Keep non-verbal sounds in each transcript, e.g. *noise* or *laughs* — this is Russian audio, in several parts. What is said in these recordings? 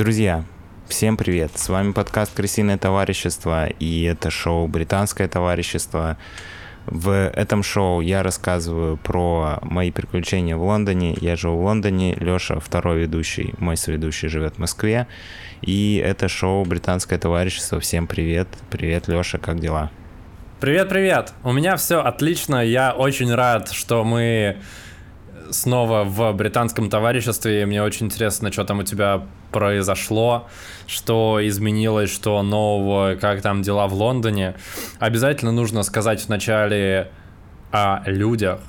Друзья, всем привет! С вами подкаст «Крысиное товарищество» и это шоу «Британское товарищество». В этом шоу я рассказываю про мои приключения в Лондоне. Я живу в Лондоне, Леша второй ведущий, мой соведущий живет в Москве. И это шоу «Британское товарищество». Всем привет! Привет, Леша, как дела? Привет-привет! У меня все отлично. Я очень рад, что мы снова в британском товариществе. Мне очень интересно, что там у тебя произошло, что изменилось, что нового, как там дела в Лондоне. Обязательно нужно сказать вначале о людях,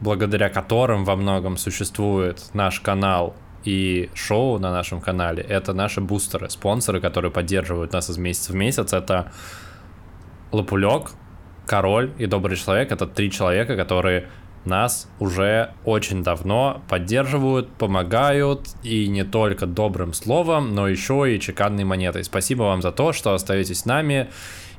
благодаря которым во многом существует наш канал и шоу на нашем канале. Это наши бустеры, спонсоры, которые поддерживают нас из месяца в месяц. Это Лопулек, Король и Добрый Человек. Это три человека, которые нас уже очень давно поддерживают, помогают, и не только добрым словом, но еще и чеканной монетой. Спасибо вам за то, что остаетесь с нами,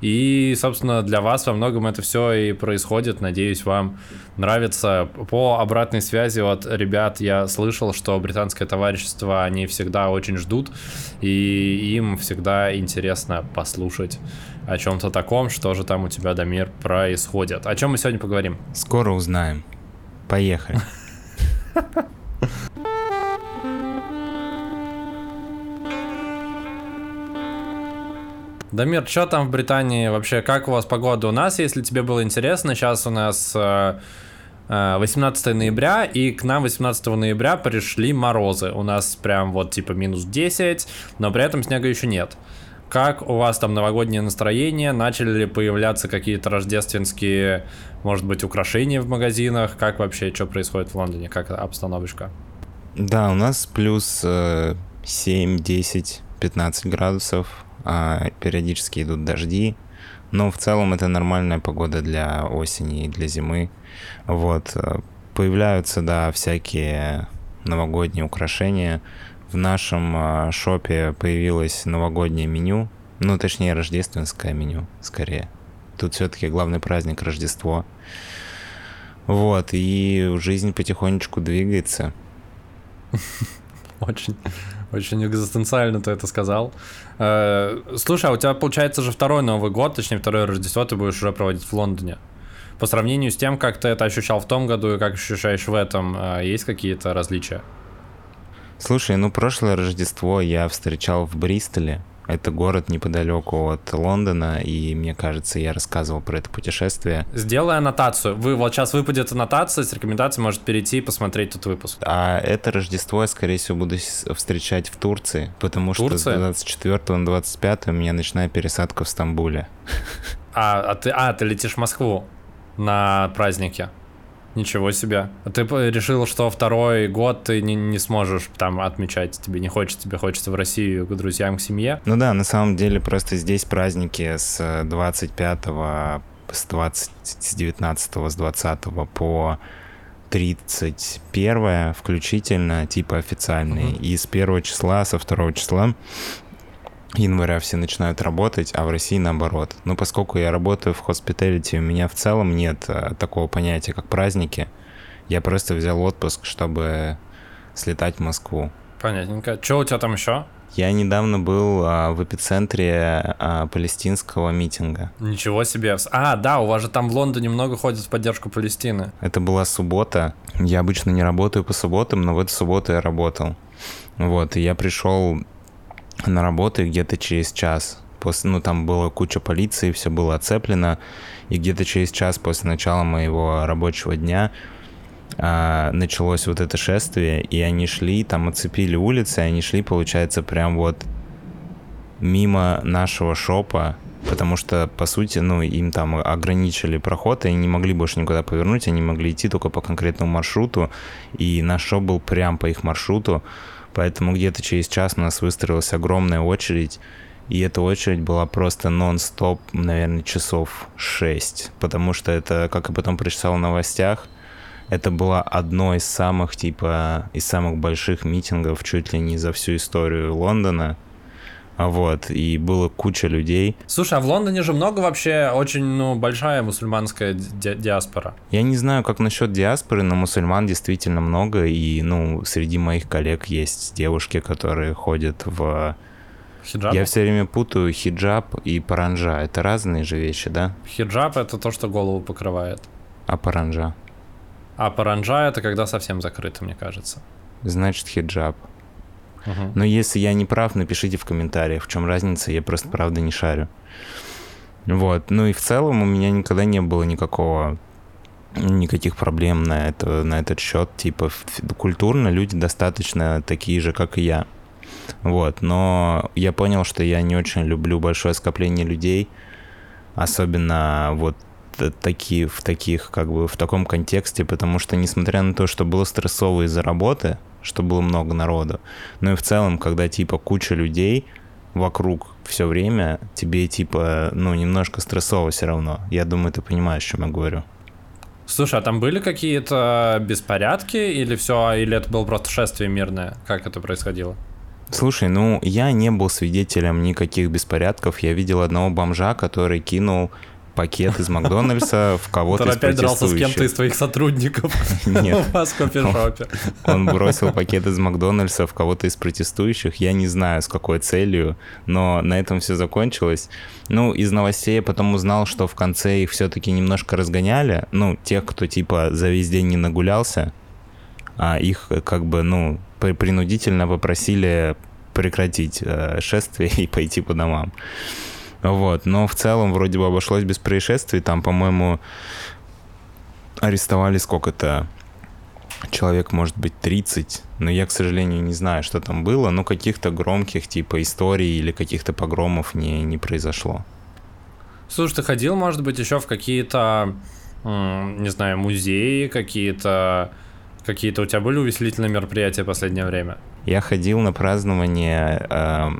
и, собственно, для вас во многом это все и происходит. Надеюсь, вам нравится. По обратной связи от ребят я слышал, что британское товарищество, они всегда очень ждут, и им всегда интересно послушать о чем-то таком, что же там у тебя, Дамир, происходит. О чем мы сегодня поговорим? Скоро узнаем. Поехали. *laughs* Дамир, что там в Британии вообще? Как у вас погода? У нас, если тебе было интересно, сейчас у нас 18 э, э, ноября, и к нам 18 ноября пришли морозы. У нас прям вот типа минус 10, но при этом снега еще нет. Как у вас там новогоднее настроение? Начали ли появляться какие-то рождественские, может быть, украшения в магазинах? Как вообще, что происходит в Лондоне? Как обстановочка? Да, у нас плюс э, 7, 10, 15 градусов. А периодически идут дожди. Но в целом это нормальная погода для осени и для зимы. Вот. Э, появляются, да, всякие новогодние украшения. В нашем а, шопе появилось новогоднее меню, ну, точнее, рождественское меню, скорее. Тут все-таки главный праздник Рождество. Вот, и жизнь потихонечку двигается. Очень, очень экзистенциально ты это сказал. Э, слушай, а у тебя получается же второй Новый год, точнее второе Рождество ты будешь уже проводить в Лондоне. По сравнению с тем, как ты это ощущал в том году и как ощущаешь в этом, э, есть какие-то различия? Слушай, ну прошлое Рождество я встречал в Бристоле. Это город неподалеку от Лондона, и мне кажется, я рассказывал про это путешествие. Сделай аннотацию. Вы вот сейчас выпадет аннотация, с рекомендацией может перейти и посмотреть тут выпуск. А это Рождество я, скорее всего, буду встречать в Турции, потому Турция? что с 24 на 25 у меня ночная пересадка в Стамбуле. А, а, ты, а, ты летишь в Москву на празднике? Ничего себе. А ты решил, что второй год ты не, не сможешь там отмечать, тебе не хочется, тебе хочется в Россию к друзьям, к семье? Ну да, на самом деле просто здесь праздники с 25 с 20, с 19 с 20 по 31 включительно, типа официальные. Uh-huh. И с первого числа, со второго числа января все начинают работать, а в России наоборот. Но поскольку я работаю в hospitality, у меня в целом нет а, такого понятия, как праздники. Я просто взял отпуск, чтобы слетать в Москву. Понятненько. Что у тебя там еще? Я недавно был а, в эпицентре а, палестинского митинга. Ничего себе. А, да, у вас же там в Лондоне много ходят в поддержку Палестины. Это была суббота. Я обычно не работаю по субботам, но в эту субботу я работал. Вот, и я пришел на работу где-то через час. После, ну, там была куча полиции, все было оцеплено. И где-то через час после начала моего рабочего дня а, началось вот это шествие, и они шли, там оцепили улицы, и они шли, получается, прям вот мимо нашего шопа, потому что, по сути, ну, им там ограничили проход, и они не могли больше никуда повернуть, они могли идти только по конкретному маршруту, и наш шоп был прям по их маршруту, Поэтому где-то через час у нас выстроилась огромная очередь, и эта очередь была просто нон-стоп, наверное, часов 6, потому что это, как я потом прочитал в новостях, это было одно из самых, типа, из самых больших митингов чуть ли не за всю историю Лондона. Вот, и было куча людей. Слушай, а в Лондоне же много вообще, очень, ну, большая мусульманская ди- диаспора. Я не знаю, как насчет диаспоры, но мусульман действительно много, и, ну, среди моих коллег есть девушки, которые ходят в... Хиджаб? Я все время путаю хиджаб и паранжа. Это разные же вещи, да? Хиджаб это то, что голову покрывает. А паранжа? А паранджа это когда совсем закрыто, мне кажется. Значит, хиджаб. Но если я не прав, напишите в комментариях, в чем разница, я просто правда не шарю. Вот, ну и в целом у меня никогда не было никакого никаких проблем на, это, на этот счет. Типа культурно люди достаточно такие же, как и я. Вот, но я понял, что я не очень люблю большое скопление людей, особенно вот такие, в таких, как бы, в таком контексте, потому что, несмотря на то, что было стрессово из-за работы, что было много народу, но и в целом, когда, типа, куча людей вокруг все время, тебе, типа, ну, немножко стрессово все равно. Я думаю, ты понимаешь, о чем я говорю. Слушай, а там были какие-то беспорядки или все, или это было просто шествие мирное? Как это происходило? Слушай, ну, я не был свидетелем никаких беспорядков. Я видел одного бомжа, который кинул пакет из Макдональдса в кого-то из опять дрался с кем-то из твоих сотрудников *laughs* *laughs* Нет. у вас в кофешопе. Он бросил пакет из Макдональдса в кого-то из протестующих. Я не знаю, с какой целью, но на этом все закончилось. Ну, из новостей я потом узнал, что в конце их все-таки немножко разгоняли. Ну, тех, кто типа за весь день не нагулялся, а их как бы, ну, при- принудительно попросили прекратить э, шествие *laughs* и пойти по домам. Вот, но в целом вроде бы обошлось без происшествий. Там, по-моему, арестовали сколько-то человек, может быть, 30, но я, к сожалению, не знаю, что там было, но каких-то громких типа историй или каких-то погромов не, не произошло. Слушай, ты ходил, может быть, еще в какие-то, не знаю, музеи, какие-то... Какие-то у тебя были увеселительные мероприятия в последнее время? Я ходил на празднование э,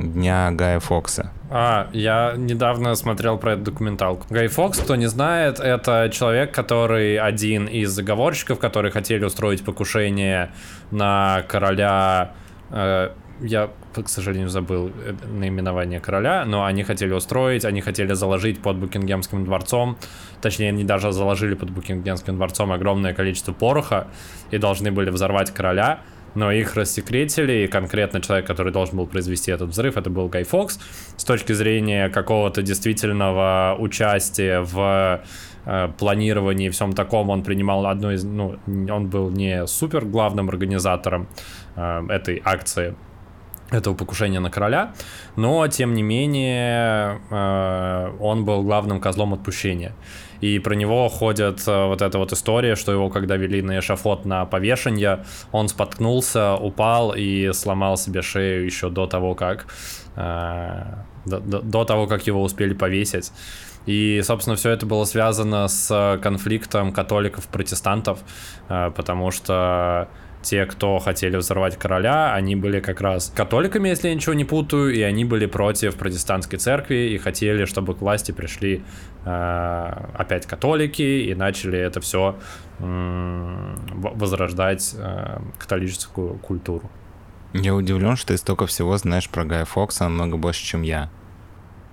Дня Гая Фокса. А, я недавно смотрел про эту документалку. Гай Фокс, кто не знает, это человек, который один из заговорщиков, которые хотели устроить покушение на короля... э, я, к сожалению, забыл э, наименование короля, но они хотели устроить, они хотели заложить под Букингемским дворцом, точнее, они даже заложили под Букингемским дворцом огромное количество пороха и должны были взорвать короля, но их рассекретили, и конкретно человек, который должен был произвести этот взрыв, это был Гай Фокс. С точки зрения какого-то действительного участия в э, планировании и всем таком, он принимал одну из, ну, он был не супер главным организатором э, этой акции, этого покушения на короля, но тем не менее э, он был главным козлом отпущения. И про него ходит э, вот эта вот история, что его, когда вели на эшафот на повешение, он споткнулся, упал и сломал себе шею еще до того, как э, до, до- до того, как его успели повесить. И, собственно, все это было связано с конфликтом католиков-протестантов, э, потому что те, кто хотели взорвать короля, они были как раз католиками, если я ничего не путаю, и они были против протестантской церкви и хотели, чтобы к власти пришли э, опять католики и начали это все возрождать э, католическую культуру. Я удивлен, что ты столько всего знаешь про Гая Фокса, намного больше, чем я.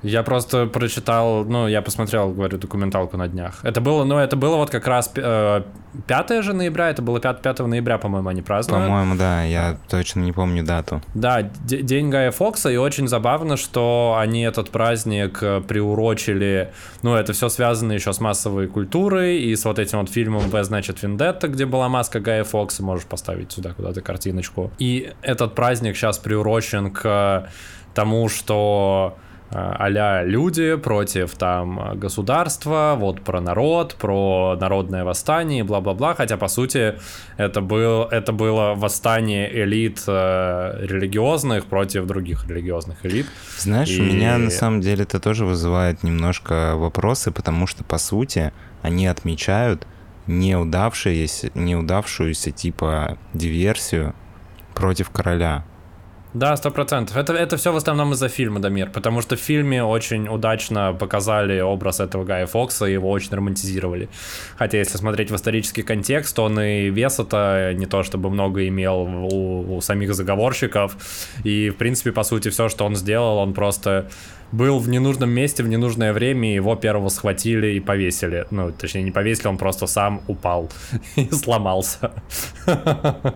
Я просто прочитал, ну, я посмотрел, говорю, документалку на днях. Это было, ну, это было вот как раз э, 5 же ноября, это было 5, 5 ноября, по-моему, они празднуют. По-моему, да, я точно не помню дату. Да, День Гая Фокса, и очень забавно, что они этот праздник э, приурочили, ну, это все связано еще с массовой культурой и с вот этим вот фильмом «В, значит, Вендетта», где была маска Гая Фокса, можешь поставить сюда куда-то картиночку. И этот праздник сейчас приурочен к тому, что э, а люди против там государства, вот про народ, про народное восстание, бла-бла-бла, хотя по сути это, был, это было восстание элит э, религиозных против других религиозных элит. Знаешь, у И- меня на самом деле это тоже вызывает немножко вопросы, потому что, по сути, они отмечают неудавшуюся, неудавшуюся типа диверсию против короля. Да, сто процентов. Это, это все в основном из-за фильма «Дамир», потому что в фильме очень удачно показали образ этого Гая Фокса, и его очень романтизировали. Хотя, если смотреть в исторический контекст, он и вес это не то чтобы много имел у, у самих заговорщиков, и, в принципе, по сути, все, что он сделал, он просто был в ненужном месте в ненужное время, его первого схватили и повесили. Ну, точнее, не повесили, он просто сам упал *laughs* и сломался. *laughs*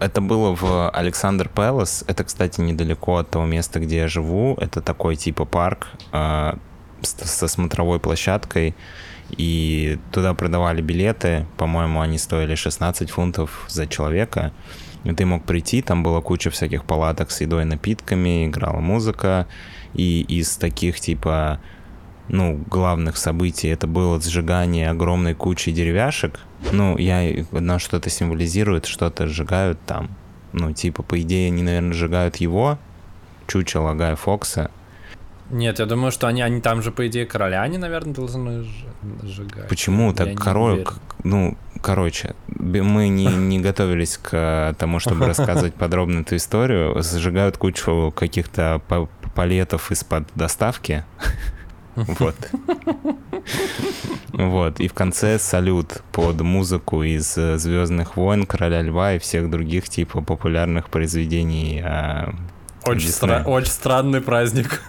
Это было в Александр Пэлас. Это, кстати, недалеко от того места, где я живу. Это такой типа парк э, со смотровой площадкой. И туда продавали билеты. По-моему, они стоили 16 фунтов за человека. И ты мог прийти, там была куча всяких палаток с едой и напитками, играла музыка. И из таких типа ну, главных событий это было сжигание огромной кучи деревяшек. Ну, я, одно что-то символизирует, что-то сжигают там. Ну, типа, по идее, они, наверное, сжигают его, чучело Гая Фокса. Нет, я думаю, что они, они там же, по идее, короля они, наверное, должны сжигать. Почему? Я так король, ну, короче, мы не, не *laughs* готовились к тому, чтобы рассказывать *laughs* подробно эту историю. Сжигают кучу каких-то палетов из-под доставки. Вот. Вот. И в конце салют под музыку из э, Звездных войн, Короля Льва и всех других типа популярных произведений а, очень, стра- очень странный праздник.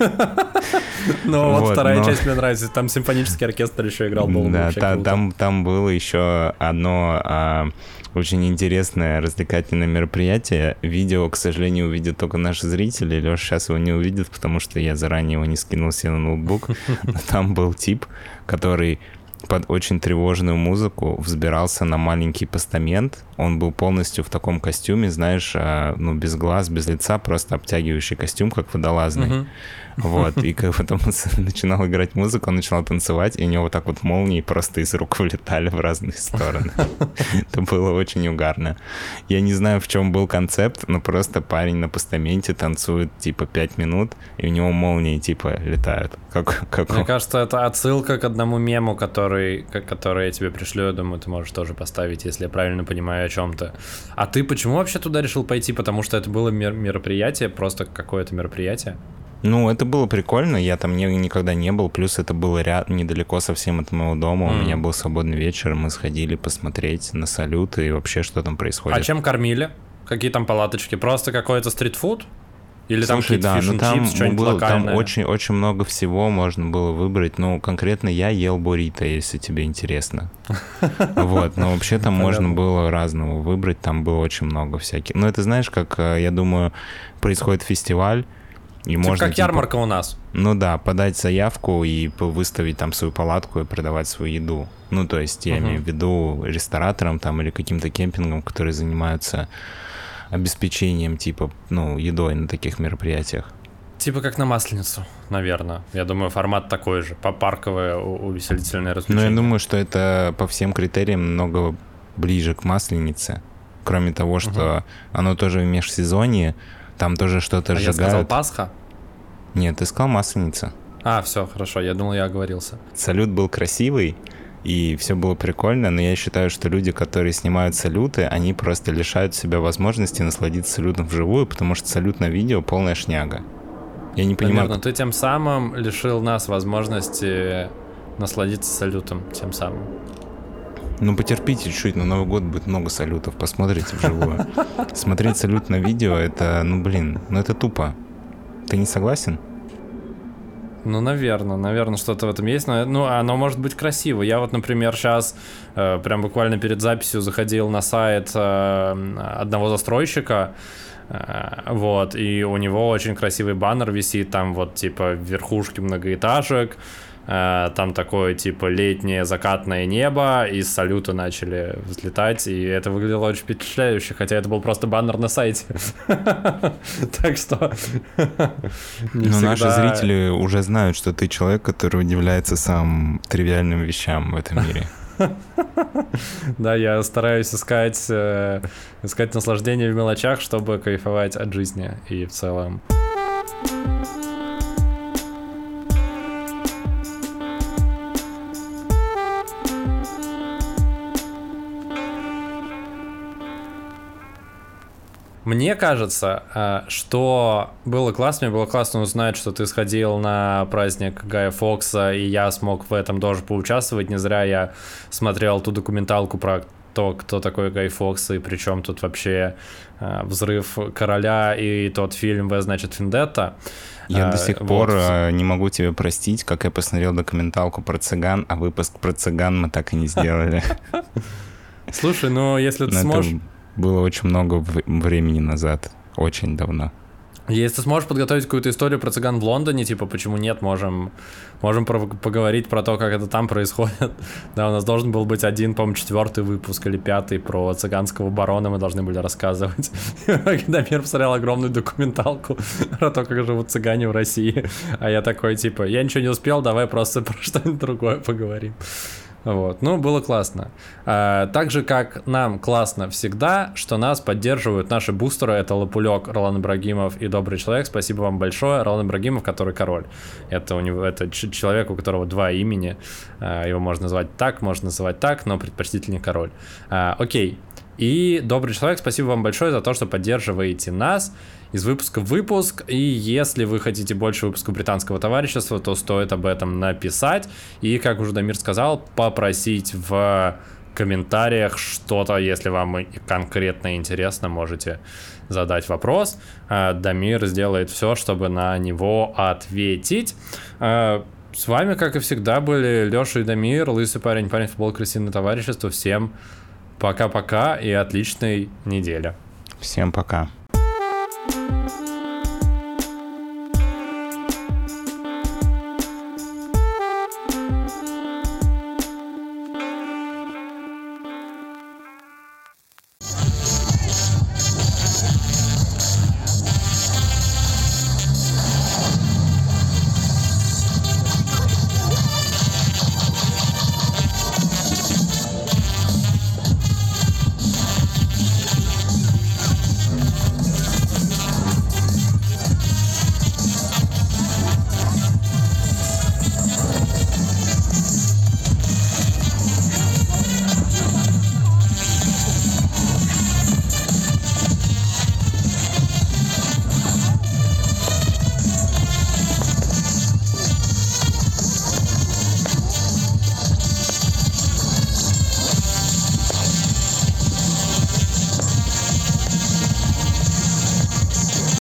Но вот, вторая часть мне нравится. Там симфонический оркестр еще играл. Да, там, там было еще одно а, очень интересное развлекательное мероприятие. Видео, к сожалению, увидят только наши зрители. Леша сейчас его не увидит, потому что я заранее его не скинул себе на ноутбук. *laughs* Там был тип, который под очень тревожную музыку взбирался на маленький постамент. Он был полностью в таком костюме, знаешь, а, ну, без глаз, без лица, просто обтягивающий костюм, как водолазный. Uh-huh. Вот, *laughs* и как потом он начинал играть музыку, он начинал танцевать, и у него вот так вот молнии просто из рук *laughs* вылетали в разные стороны. *laughs* Это было очень угарно. Я не знаю, в чем был концепт, но просто парень на постаменте танцует типа 5 минут, и у него молнии типа летают. Как, как Мне кажется, это отсылка к одному мему, который, который я тебе пришлю, я думаю, ты можешь тоже поставить, если я правильно понимаю о чем-то. А ты почему вообще туда решил пойти? Потому что это было мероприятие, просто какое-то мероприятие? Ну, это было прикольно, я там не, никогда не был, плюс это было ряд, недалеко совсем от моего дома, mm. у меня был свободный вечер, мы сходили посмотреть на салюты и вообще, что там происходит. А чем кормили? Какие там палаточки? Просто какой-то стритфуд? Или Слушай, там да, ну там, чипс, было, там очень, очень много всего можно было выбрать. Ну, конкретно я ел буррито, если тебе интересно. *laughs* Вот, но вообще там можно было разного выбрать, там было очень много всяких. Ну, это знаешь, как, э, я думаю, происходит фестиваль, и типа можно, как типа, ярмарка у нас. Ну да, подать заявку и выставить там свою палатку и продавать свою еду. Ну, то есть я uh-huh. имею в виду рестораторам там или каким-то кемпингам, которые занимаются обеспечением типа, ну, едой на таких мероприятиях. Типа как на Масленицу, наверное. Я думаю, формат такой же, по парковое увеселительное развлечение. Ну, я думаю, что это по всем критериям много ближе к Масленице. Кроме того, что угу. оно тоже в межсезонье, там тоже что-то а сжигают. я сказал Пасха? Нет, ты сказал Масленица. А, все, хорошо, я думал, я оговорился. Салют был красивый, и все было прикольно, но я считаю, что люди, которые снимают салюты, они просто лишают себя возможности насладиться салютом вживую, потому что салют на видео полная шняга. Я не понимаю... Наверное, ты тем самым лишил нас возможности насладиться салютом тем самым. Ну, потерпите чуть-чуть, на Новый год будет много салютов, посмотрите вживую. Смотреть салют на видео, это, ну, блин, ну это тупо. Ты не согласен? Ну, наверное, наверное, что-то в этом есть, но ну, оно может быть красиво. Я вот, например, сейчас э, прям буквально перед записью заходил на сайт э, одного застройщика, э, вот, и у него очень красивый баннер висит, там вот типа верхушки многоэтажек, там такое типа летнее закатное небо, и с салюта начали взлетать, и это выглядело очень впечатляюще, хотя это был просто баннер на сайте. *laughs* Так что... *laughs* Но наши зрители уже знают, что ты человек, который удивляется самым тривиальным вещам в этом мире. *laughs* Да, я стараюсь искать, э, искать наслаждение в мелочах, чтобы кайфовать от жизни и в целом. Мне кажется, э, что было классно, мне было классно узнать, что ты сходил на праздник Гая Фокса, и я смог в этом тоже поучаствовать. Не зря я смотрел ту документалку про то, кто такой Гай Фокс, и причем тут вообще э, взрыв короля и тот фильм В, значит, Финдетта. Я до сих вот. пор не могу тебе простить, как я посмотрел документалку про цыган, а выпуск про цыган мы так и не сделали. Слушай, ну если ты сможешь было очень много времени назад, очень давно. Если ты сможешь подготовить какую-то историю про цыган в Лондоне, типа, почему нет, можем, можем про, поговорить про то, как это там происходит. *laughs* Да, у нас должен был быть один, по-моему, четвертый выпуск или пятый про цыганского барона мы должны были рассказывать. *laughs* Когда мир посмотрел огромную документалку *laughs* про то, как живут цыгане в России. А я такой, типа, я ничего не успел, давай просто про что-нибудь другое поговорим. Вот. Ну, было классно. А, так же, как нам классно всегда, что нас поддерживают наши бустеры. Это Лапулек, Ролан Ибрагимов и Добрый Человек. Спасибо вам большое. Ролан Ибрагимов, который король. Это у него это человек, у которого два имени. А, его можно назвать так, можно называть так, но предпочтительнее король. А, окей. И Добрый Человек, спасибо вам большое за то, что поддерживаете нас из выпуска в выпуск. И если вы хотите больше выпусков британского товарищества, то стоит об этом написать. И, как уже Дамир сказал, попросить в комментариях что-то, если вам конкретно интересно, можете задать вопрос. А, Дамир сделает все, чтобы на него ответить. А, с вами, как и всегда, были Леша и Дамир, лысый парень, парень футбол, крысиное товарищество. Всем пока-пока и отличной недели. Всем пока.